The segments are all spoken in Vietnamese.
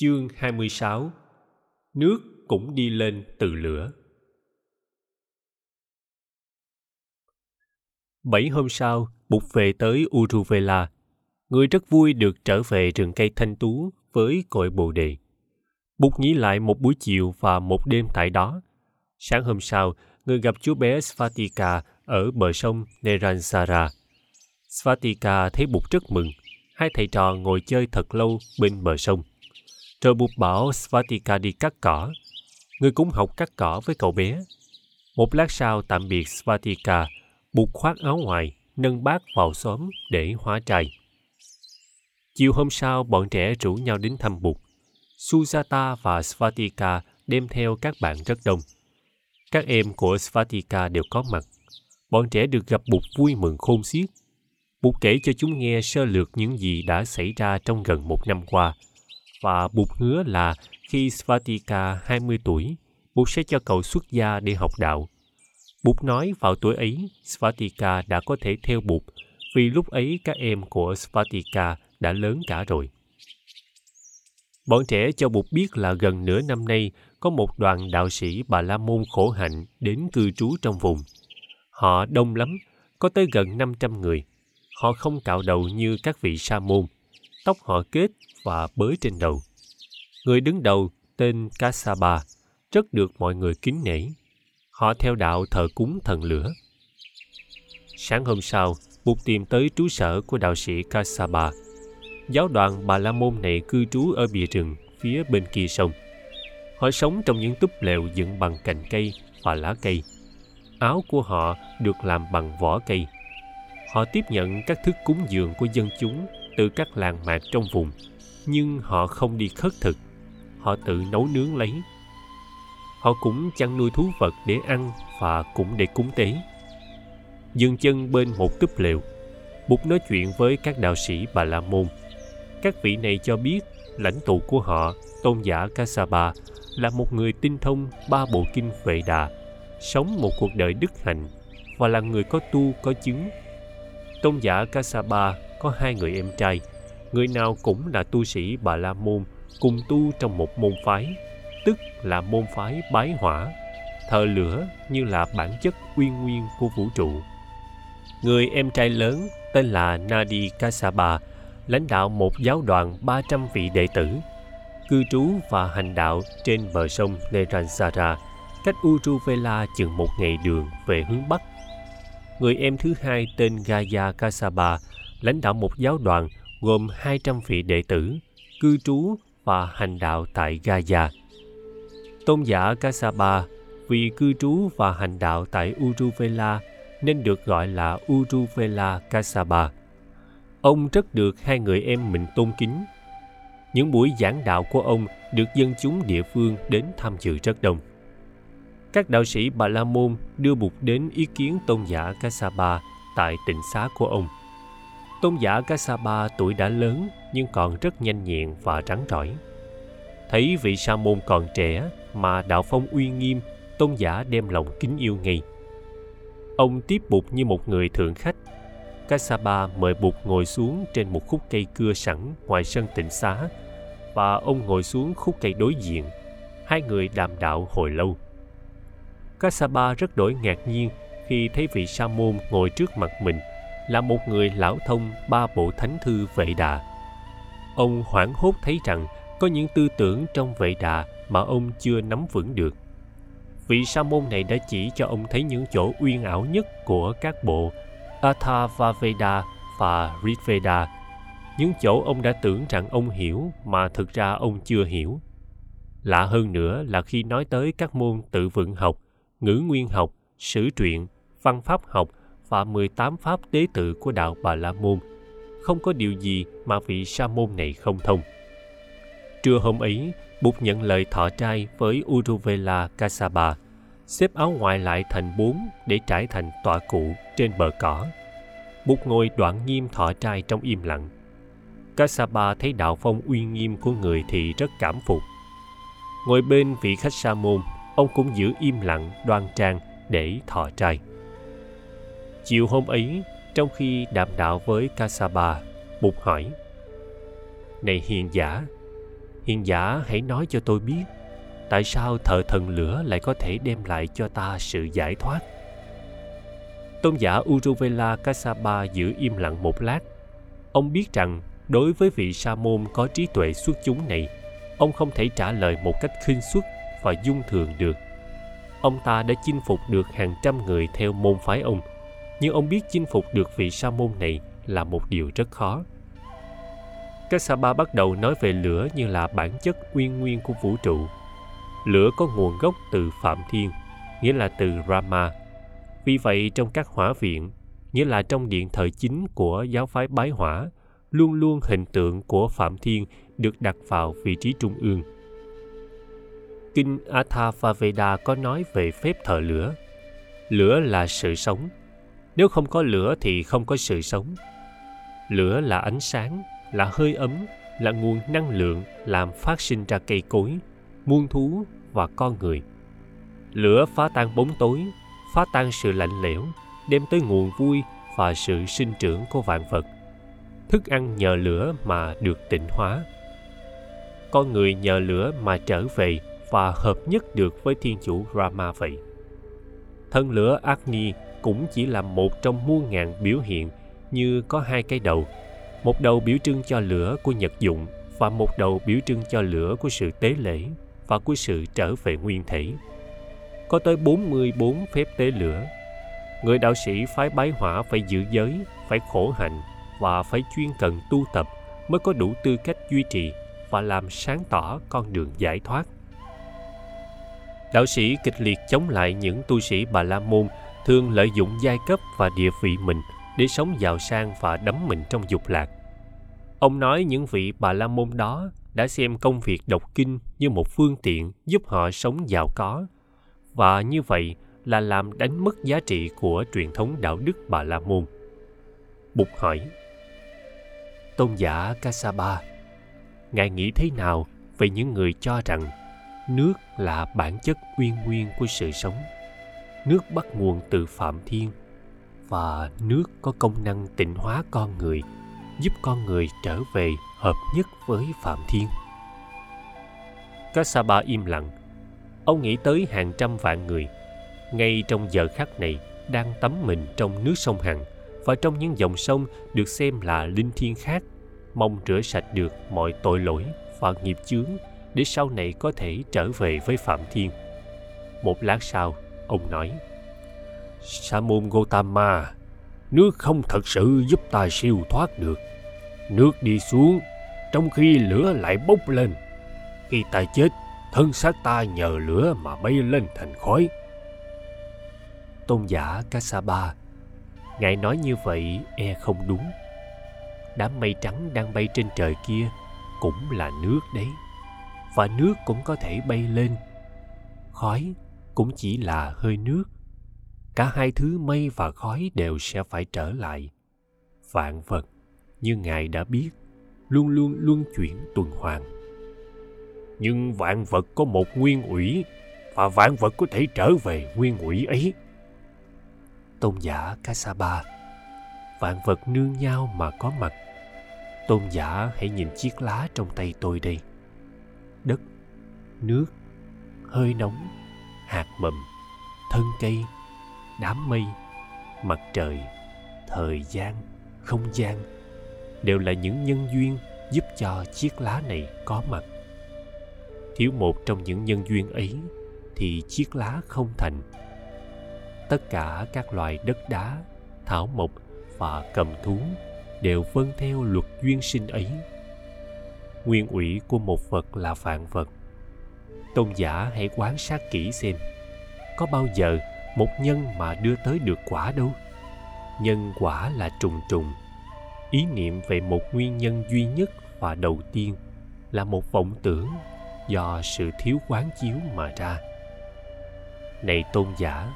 Chương 26 Nước cũng đi lên từ lửa Bảy hôm sau, Bụt về tới Uruvela. Người rất vui được trở về rừng cây thanh tú với cội bồ đề. Bụt nghĩ lại một buổi chiều và một đêm tại đó. Sáng hôm sau, người gặp chú bé Svatika ở bờ sông Neransara. Svatika thấy Bụt rất mừng. Hai thầy trò ngồi chơi thật lâu bên bờ sông. Rồi buộc bảo Svatika đi cắt cỏ. Người cũng học cắt cỏ với cậu bé. Một lát sau tạm biệt Svatika, buộc khoác áo ngoài, nâng bát vào xóm để hóa trài. Chiều hôm sau, bọn trẻ rủ nhau đến thăm Bụt. Sujata và Svatika đem theo các bạn rất đông. Các em của Svatika đều có mặt. Bọn trẻ được gặp Bụt vui mừng khôn xiết. Bụt kể cho chúng nghe sơ lược những gì đã xảy ra trong gần một năm qua. Và Bụt hứa là khi Svatika 20 tuổi, Bụt sẽ cho cậu xuất gia để học đạo. Bụt nói vào tuổi ấy, Svatika đã có thể theo Bụt vì lúc ấy các em của Svatika đã lớn cả rồi. Bọn trẻ cho Bụt biết là gần nửa năm nay có một đoàn đạo sĩ Bà La Môn khổ hạnh đến cư trú trong vùng. Họ đông lắm, có tới gần 500 người. Họ không cạo đầu như các vị sa môn. Tóc họ kết và bới trên đầu. Người đứng đầu tên Kasaba rất được mọi người kính nể. Họ theo đạo thờ cúng thần lửa. Sáng hôm sau, Bụt tìm tới trú sở của đạo sĩ Kasaba. Giáo đoàn Bà La Môn này cư trú ở bìa rừng phía bên kia sông. Họ sống trong những túp lều dựng bằng cành cây và lá cây. Áo của họ được làm bằng vỏ cây. Họ tiếp nhận các thức cúng dường của dân chúng từ các làng mạc trong vùng, nhưng họ không đi khất thực. Họ tự nấu nướng lấy. Họ cũng chăn nuôi thú vật để ăn và cũng để cúng tế. Dừng chân bên một túp lều, Bụt nói chuyện với các đạo sĩ Bà La Môn. Các vị này cho biết lãnh tụ của họ, tôn giả Kasaba, là một người tinh thông ba bộ kinh Vệ Đà, sống một cuộc đời đức hạnh và là người có tu có chứng. Tôn giả Kasaba có hai người em trai, người nào cũng là tu sĩ Bà La Môn, cùng tu trong một môn phái, tức là môn phái bái hỏa, thờ lửa như là bản chất uyên nguyên của vũ trụ. Người em trai lớn tên là Nadi Kasaba, lãnh đạo một giáo đoàn 300 vị đệ tử, cư trú và hành đạo trên bờ sông Neransara, cách Uruvela chừng một ngày đường về hướng Bắc. Người em thứ hai tên Gaya Kasaba, lãnh đạo một giáo đoàn gồm 200 vị đệ tử, cư trú và hành đạo tại Gaza. Tôn giả Kasaba vì cư trú và hành đạo tại Uruvela nên được gọi là Uruvela Kasaba. Ông rất được hai người em mình tôn kính. Những buổi giảng đạo của ông được dân chúng địa phương đến tham dự rất đông. Các đạo sĩ Bà La Môn đưa Bụt đến ý kiến tôn giả Kasaba tại tịnh xá của ông. Tôn giả Kasaba tuổi đã lớn nhưng còn rất nhanh nhẹn và rắn rỏi. Thấy vị sa môn còn trẻ mà đạo phong uy nghiêm, tôn giả đem lòng kính yêu ngay. Ông tiếp Bụt như một người thượng khách Kasaba mời Bụt ngồi xuống trên một khúc cây cưa sẵn ngoài sân tịnh xá và ông ngồi xuống khúc cây đối diện. Hai người đàm đạo hồi lâu. Kasaba rất đổi ngạc nhiên khi thấy vị sa môn ngồi trước mặt mình là một người lão thông ba bộ thánh thư vệ đà. Ông hoảng hốt thấy rằng có những tư tưởng trong vệ đà mà ông chưa nắm vững được. Vị sa môn này đã chỉ cho ông thấy những chỗ uyên ảo nhất của các bộ Atharvaveda và Rigveda, những chỗ ông đã tưởng rằng ông hiểu mà thực ra ông chưa hiểu. Lạ hơn nữa là khi nói tới các môn tự vựng học, ngữ nguyên học, sử truyện, văn pháp học và 18 pháp tế tự của đạo Bà La Môn, không có điều gì mà vị sa môn này không thông. Trưa hôm ấy, Bụt nhận lời thọ trai với Uruvela Kasaba, xếp áo ngoài lại thành bốn để trải thành tọa cụ trên bờ cỏ. Bụt ngồi đoạn nghiêm thọ trai trong im lặng. Kasaba thấy đạo phong uy nghiêm của người thì rất cảm phục. Ngồi bên vị khách sa môn, ông cũng giữ im lặng đoan trang để thọ trai. Chiều hôm ấy, trong khi đàm đạo với Kasaba, Bụt hỏi: Này hiền giả, hiền giả hãy nói cho tôi biết tại sao thợ thần lửa lại có thể đem lại cho ta sự giải thoát? Tôn giả uruvela kasaba giữ im lặng một lát. Ông biết rằng đối với vị sa môn có trí tuệ xuất chúng này ông không thể trả lời một cách khinh suất và dung thường được. Ông ta đã chinh phục được hàng trăm người theo môn phái ông nhưng ông biết chinh phục được vị sa môn này là một điều rất khó Kassapa bắt đầu nói về lửa như là bản chất uyên nguyên của vũ trụ. Lửa có nguồn gốc từ Phạm Thiên, nghĩa là từ Rama. Vì vậy trong các hỏa viện, nghĩa là trong điện thờ chính của giáo phái bái hỏa, luôn luôn hình tượng của Phạm Thiên được đặt vào vị trí trung ương. Kinh Atharvaveda có nói về phép thờ lửa. Lửa là sự sống. Nếu không có lửa thì không có sự sống. Lửa là ánh sáng, là hơi ấm, là nguồn năng lượng làm phát sinh ra cây cối, muôn thú và con người. Lửa phá tan bóng tối, phá tan sự lạnh lẽo, đem tới nguồn vui và sự sinh trưởng của vạn vật. Thức ăn nhờ lửa mà được tịnh hóa. Con người nhờ lửa mà trở về và hợp nhất được với thiên chủ Rama vậy. Thân lửa Agni cũng chỉ là một trong muôn ngàn biểu hiện như có hai cái đầu một đầu biểu trưng cho lửa của nhật dụng và một đầu biểu trưng cho lửa của sự tế lễ và của sự trở về nguyên thể. Có tới 44 phép tế lửa. Người đạo sĩ phái bái hỏa phải giữ giới, phải khổ hạnh và phải chuyên cần tu tập mới có đủ tư cách duy trì và làm sáng tỏ con đường giải thoát. Đạo sĩ kịch liệt chống lại những tu sĩ Bà La Môn thường lợi dụng giai cấp và địa vị mình để sống giàu sang và đắm mình trong dục lạc. Ông nói những vị bà la môn đó đã xem công việc đọc kinh như một phương tiện giúp họ sống giàu có. Và như vậy là làm đánh mất giá trị của truyền thống đạo đức bà la môn. Bụt hỏi, tôn giả kasaba, ngài nghĩ thế nào về những người cho rằng nước là bản chất uyên nguyên của sự sống? Nước bắt nguồn từ phạm thiên. Và nước có công năng tịnh hóa con người, giúp con người trở về hợp nhất với phạm thiên. Kassapa im lặng. Ông nghĩ tới hàng trăm vạn người. Ngay trong giờ khắc này, đang tắm mình trong nước sông hằng và trong những dòng sông được xem là linh thiêng khác, mong rửa sạch được mọi tội lỗi và nghiệp chướng để sau này có thể trở về với phạm thiên. Một lát sau ông nói sa môn gotama nước không thật sự giúp ta siêu thoát được. Nước đi xuống trong khi lửa lại bốc lên. Khi ta chết thân xác ta nhờ lửa mà bay lên thành khói. Tôn giả Kasaba, ngài nói như vậy e không đúng. Đám mây trắng đang bay trên trời kia cũng là nước đấy và nước cũng có thể bay lên. Khói cũng chỉ là hơi nước. Cả hai thứ mây và khói đều sẽ phải trở lại. Vạn vật như ngài đã biết luôn luôn luân chuyển tuần hoàn. Nhưng vạn vật có một nguyên ủy và vạn vật có thể trở về nguyên ủy ấy. Tôn giả kasaba, vạn vật nương nhau mà có mặt. Tôn giả hãy nhìn chiếc lá trong tay tôi đây. Đất nước hơi nóng hạt mầm, thân cây, đám mây, mặt trời, thời gian, không gian đều là những nhân duyên giúp cho chiếc lá này có mặt. Thiếu một trong những nhân duyên ấy thì chiếc lá không thành. Tất cả các loài đất đá, thảo mộc và cầm thú đều vâng theo luật duyên sinh ấy. Nguyên ủy của một vật là vạn vật tôn giả hãy quan sát kỹ xem, có bao giờ một nhân mà đưa tới được quả đâu? Nhân quả là trùng trùng. Ý niệm về một nguyên nhân duy nhất và đầu tiên là một vọng tưởng do sự thiếu quán chiếu mà ra. Này tôn giả,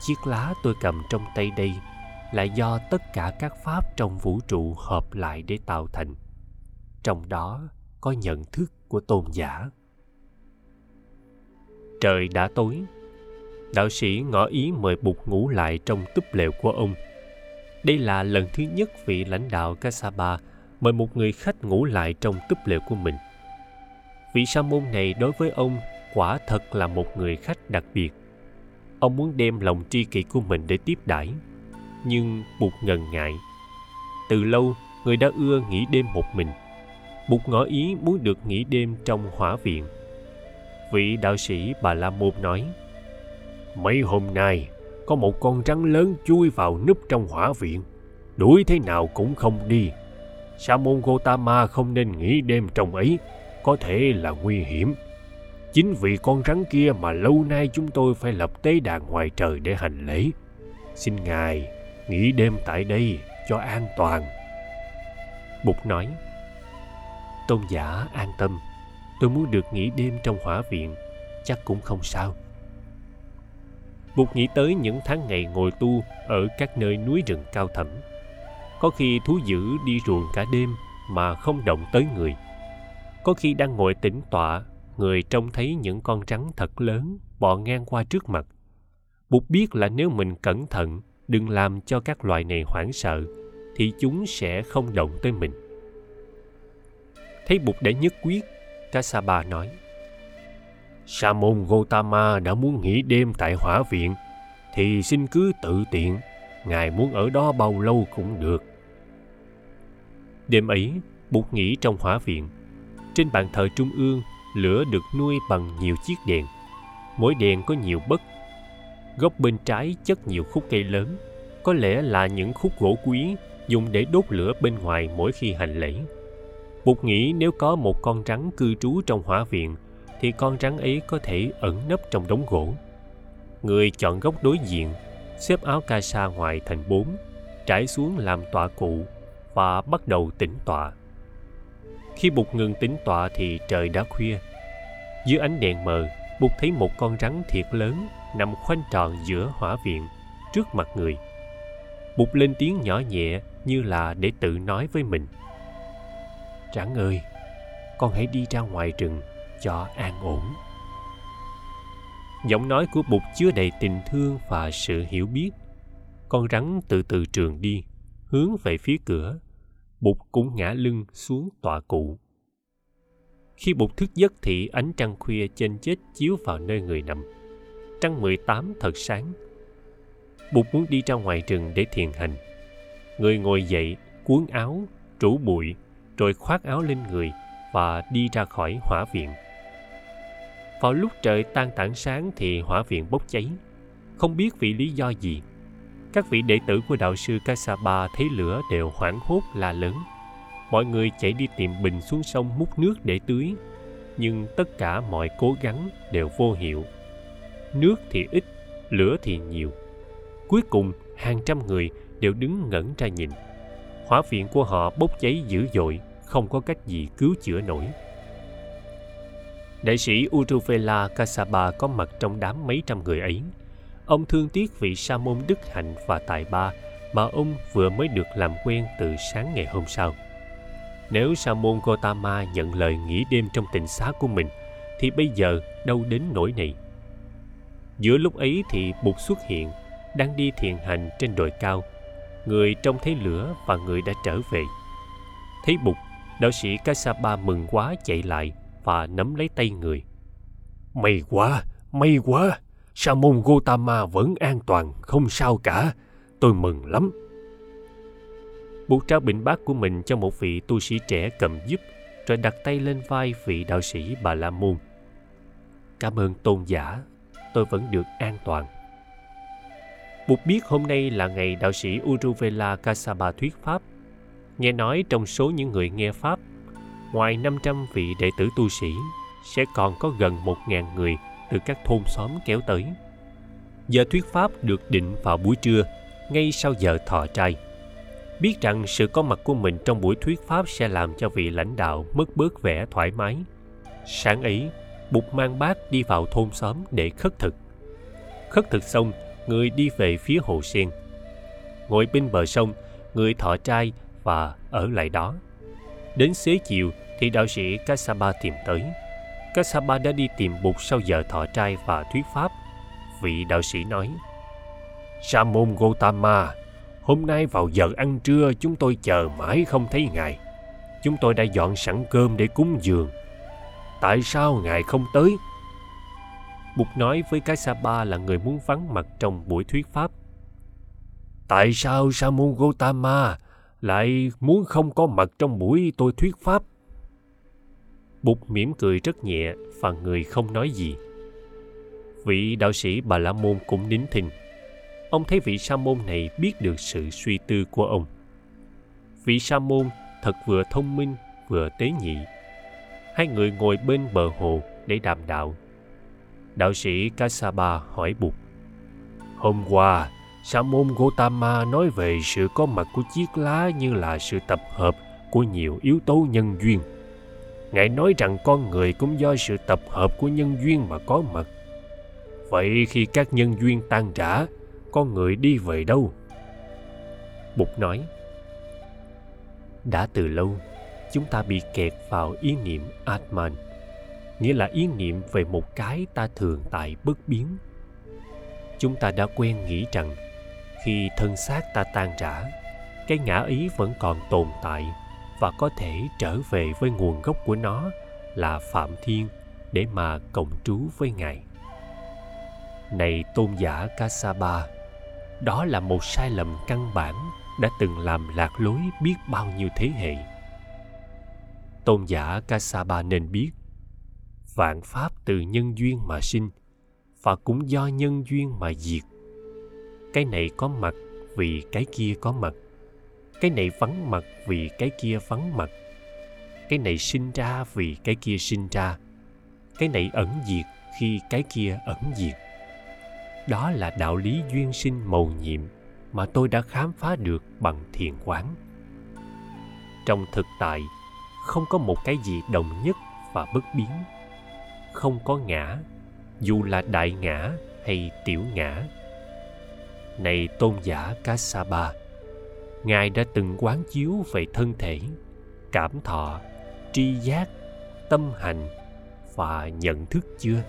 chiếc lá tôi cầm trong tay đây là do tất cả các pháp trong vũ trụ hợp lại để tạo thành. Trong đó có nhận thức của tôn giả trời đã tối. Đạo sĩ ngỏ ý mời bụt ngủ lại trong túp lều của ông. Đây là lần thứ nhất vị lãnh đạo kasaba mời một người khách ngủ lại trong túp lều của mình. vị sa môn này đối với ông quả thật là một người khách đặc biệt. Ông muốn đem lòng tri kỷ của mình để tiếp đãi, nhưng bụt ngần ngại. Từ lâu, người đã ưa nghỉ đêm một mình. Bụt ngỏ ý muốn được nghỉ đêm trong hỏa viện vị đạo sĩ bà la môn nói, mấy hôm nay, có một con rắn lớn chui vào núp trong hỏa viện. Đuổi thế nào cũng không đi. Sa môn gotama không nên nghỉ đêm trong ấy, có thể là nguy hiểm. Chính vì con rắn kia mà lâu nay chúng tôi phải lập tế đàn ngoài trời để hành lễ. Xin ngài nghỉ đêm tại đây cho an toàn. Bụt nói, tôn giả an tâm tôi muốn được nghỉ đêm trong hỏa viện, chắc cũng không sao. Bụt nghĩ tới những tháng ngày ngồi tu ở các nơi núi rừng cao thẳm, có khi thú dữ đi ruồng cả đêm mà không động tới người. Có khi đang ngồi tĩnh tọa, người trông thấy những con rắn thật lớn bò ngang qua trước mặt. Bụt biết là nếu mình cẩn thận, đừng làm cho các loài này hoảng sợ, thì chúng sẽ không động tới mình. Thấy bụt đã nhất quyết kasaba nói sa môn gotama đã muốn nghỉ đêm tại hỏa viện, thì xin cứ tự tiện, ngài muốn ở đó bao lâu cũng được. Đêm ấy, bụt nghỉ trong hỏa viện, trên bàn thờ trung ương, lửa được nuôi bằng nhiều chiếc đèn. Mỗi đèn có nhiều bất, góc bên trái chất nhiều khúc cây lớn, có lẽ là những khúc gỗ quý dùng để đốt lửa bên ngoài mỗi khi hành lễ bụt nghĩ nếu có một con rắn cư trú trong hỏa viện, thì con rắn ấy có thể ẩn nấp trong đống gỗ. Người chọn góc đối diện, xếp áo ca sa ngoài thành bốn, trải xuống làm tọa cụ và bắt đầu tĩnh tọa. Khi bụt ngừng tĩnh tọa thì trời đã khuya. Dưới ánh đèn mờ, bụt thấy một con rắn thiệt lớn nằm khoanh tròn giữa hỏa viện trước mặt người. Bụt lên tiếng nhỏ nhẹ như là để tự nói với mình trắng ơi con hãy đi ra ngoài rừng cho an ổn. Giọng nói của bụt chứa đầy tình thương và sự hiểu biết. Con rắn từ từ trường đi, hướng về phía cửa. Bụt cũng ngã lưng xuống tọa cụ. Khi bụt thức giấc thì ánh trăng khuya trên chết chiếu vào nơi người nằm. Trăng 18 thật sáng. Bụt muốn đi ra ngoài rừng để thiền hành. Người ngồi dậy, cuốn áo trũ bụi rồi khoác áo lên người và đi ra khỏi hỏa viện vào lúc trời tan tảng sáng thì hỏa viện bốc cháy không biết vì lý do gì các vị đệ tử của đạo sư Kasaba thấy lửa đều hoảng hốt la lớn. Mọi người chạy đi tìm bình xuống sông múc nước để tưới, nhưng tất cả mọi cố gắng đều vô hiệu. Nước thì ít, lửa thì nhiều. Cuối cùng, hàng trăm người đều đứng ngẩn ra nhìn. Hỏa viện của họ bốc cháy dữ dội, không có cách gì cứu chữa nổi. Đại sĩ Uruvela Kasaba có mặt trong đám mấy trăm người ấy ông thương tiếc vị sa môn đức hạnh và tài ba mà ông vừa mới được làm quen từ sáng ngày hôm sau. Nếu sa môn Gotama nhận lời nghỉ đêm trong tình xá của mình, thì bây giờ đâu đến nỗi này. Giữa lúc ấy thì Bụt xuất hiện, đang đi thiền hành trên đồi cao. Người trông thấy lửa và người đã trở về. Thấy Bụt, đạo sĩ Kasapa mừng quá chạy lại và nắm lấy tay người. May quá, may quá! sa môn Gotama vẫn an toàn, không sao cả. Tôi mừng lắm. Bụt trao bình bát của mình cho một vị tu sĩ trẻ cầm giúp, rồi đặt tay lên vai vị đạo sĩ Bà La Môn. Cảm ơn tôn giả, tôi vẫn được an toàn. Bụt biết hôm nay là ngày đạo sĩ Uruvela Kasaba thuyết pháp. Nghe nói trong số những người nghe pháp, ngoài 500 vị đệ tử tu sĩ, sẽ còn có gần 1.000 người từ các thôn xóm kéo tới. Giờ thuyết pháp được định vào buổi trưa, ngay sau giờ thọ trai. Biết rằng sự có mặt của mình trong buổi thuyết pháp sẽ làm cho vị lãnh đạo mất bớt vẻ thoải mái. Sáng ấy, Bụt mang bát đi vào thôn xóm để khất thực. Khất thực xong, người đi về phía hồ sen. Ngồi bên bờ sông, người thọ trai và ở lại đó. Đến xế chiều thì đạo sĩ Kasaba tìm tới Kasaba đã đi tìm Bụt sau giờ thọ trai và thuyết pháp. Vị đạo sĩ nói, Sa môn Gotama, hôm nay vào giờ ăn trưa chúng tôi chờ mãi không thấy ngài. Chúng tôi đã dọn sẵn cơm để cúng dường. tại sao ngài không tới bụt nói với cái sa ba là người muốn vắng mặt trong buổi thuyết pháp. Tại sao sa môn gotama lại muốn không có mặt trong buổi tôi thuyết pháp? Bụt mỉm cười rất nhẹ và người không nói gì. Vị đạo sĩ bà la môn cũng nín thinh. Ông thấy vị sa môn này biết được sự suy tư của ông. Vị sa môn thật vừa thông minh, vừa tế nhị. Hai người ngồi bên bờ hồ để đàm đạo đạo sĩ kasaba hỏi bụt hôm qua, sa môn gotama nói về sự có mặt của chiếc lá như là sự tập hợp của nhiều yếu tố nhân duyên. Ngài nói rằng con người cũng do sự tập hợp của nhân duyên mà có mặt. Vậy khi các nhân duyên tan rã, con người đi về đâu? Bụt nói, đã từ lâu, chúng ta bị kẹt vào ý niệm atman nghĩa là ý niệm về một cái ta thường tại bất biến. Chúng ta đã quen nghĩ rằng, khi thân xác ta tan rã, cái ngã ý vẫn còn tồn tại và có thể trở về với nguồn gốc của nó là phạm thiên để mà cộng trú với ngài. Này tôn giả kasaba, đó là một sai lầm căn bản đã từng làm lạc lối biết bao nhiêu thế hệ. Tôn giả kasaba nên biết vạn pháp từ nhân duyên mà sinh và cũng do nhân duyên mà diệt. Cái này có mặt vì cái kia có mặt, cái này vắng mặt vì cái kia vắng mặt, cái này sinh ra vì cái kia sinh ra, cái này ẩn diệt khi cái kia ẩn diệt. Đó là đạo lý duyên sinh mầu nhiệm mà tôi đã khám phá được bằng thiền quán. Trong thực tại, không có một cái gì đồng nhất và bất biến không có ngã dù là đại ngã hay tiểu ngã này tôn giả Kassapa, Ngài đã từng quán chiếu về thân thể, cảm thọ, tri giác, tâm hành và nhận thức chưa?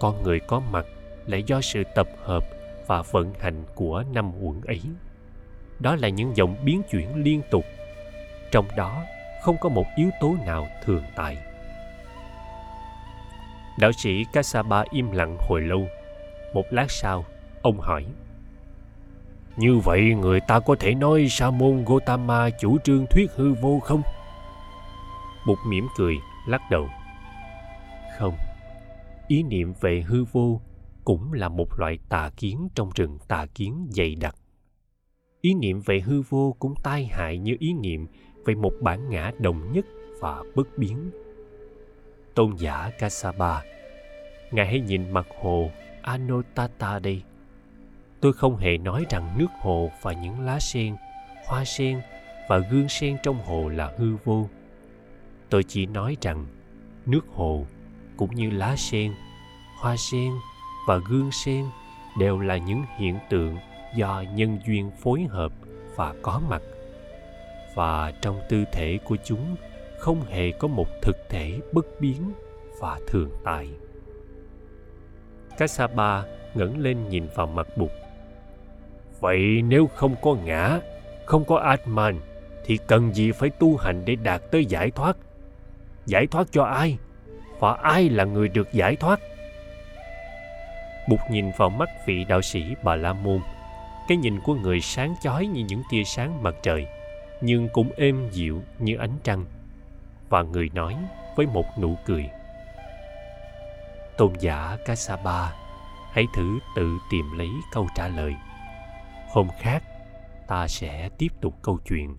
Con người có mặt là do sự tập hợp và vận hành của năm uẩn ấy. Đó là những dòng biến chuyển liên tục, trong đó không có một yếu tố nào thường tại. Đạo sĩ Kassapa im lặng hồi lâu. Một lát sau, ông hỏi. Như vậy người ta có thể nói Sa môn Gotama chủ trương thuyết hư vô không? Bụt mỉm cười, lắc đầu. Không, ý niệm về hư vô cũng là một loại tà kiến trong rừng tà kiến dày đặc. Ý niệm về hư vô cũng tai hại như ý niệm về một bản ngã đồng nhất và bất biến. Tôn giả Kasaba, Ngài hãy nhìn mặt hồ Anotata đi. Tôi không hề nói rằng nước hồ và những lá sen, hoa sen và gương sen trong hồ là hư vô. Tôi chỉ nói rằng nước hồ cũng như lá sen, hoa sen và gương sen đều là những hiện tượng do nhân duyên phối hợp và có mặt và trong tư thể của chúng không hề có một thực thể bất biến và thường tại Kassapa ngẩng lên nhìn vào mặt Bụt. Vậy nếu không có ngã, không có Atman, thì cần gì phải tu hành để đạt tới giải thoát? Giải thoát cho ai? Và ai là người được giải thoát? Bụt nhìn vào mắt vị đạo sĩ Bà La Môn. Cái nhìn của người sáng chói như những tia sáng mặt trời, nhưng cũng êm dịu như ánh trăng. Và người nói với một nụ cười tôn giả kasaba hãy thử tự tìm lấy câu trả lời. Hôm khác, ta sẽ tiếp tục câu chuyện.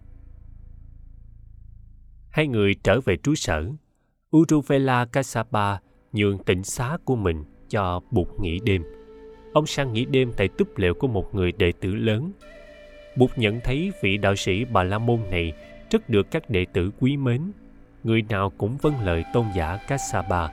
Hai người trở về trú sở. Uruvela kasaba nhường tỉnh xá của mình cho Bụt nghỉ đêm. Ông sang nghỉ đêm tại túp lều của một người đệ tử lớn. Bụt nhận thấy vị đạo sĩ Bà La Môn này rất được các đệ tử quý mến. Người nào cũng vâng lời tôn giả Kassapa.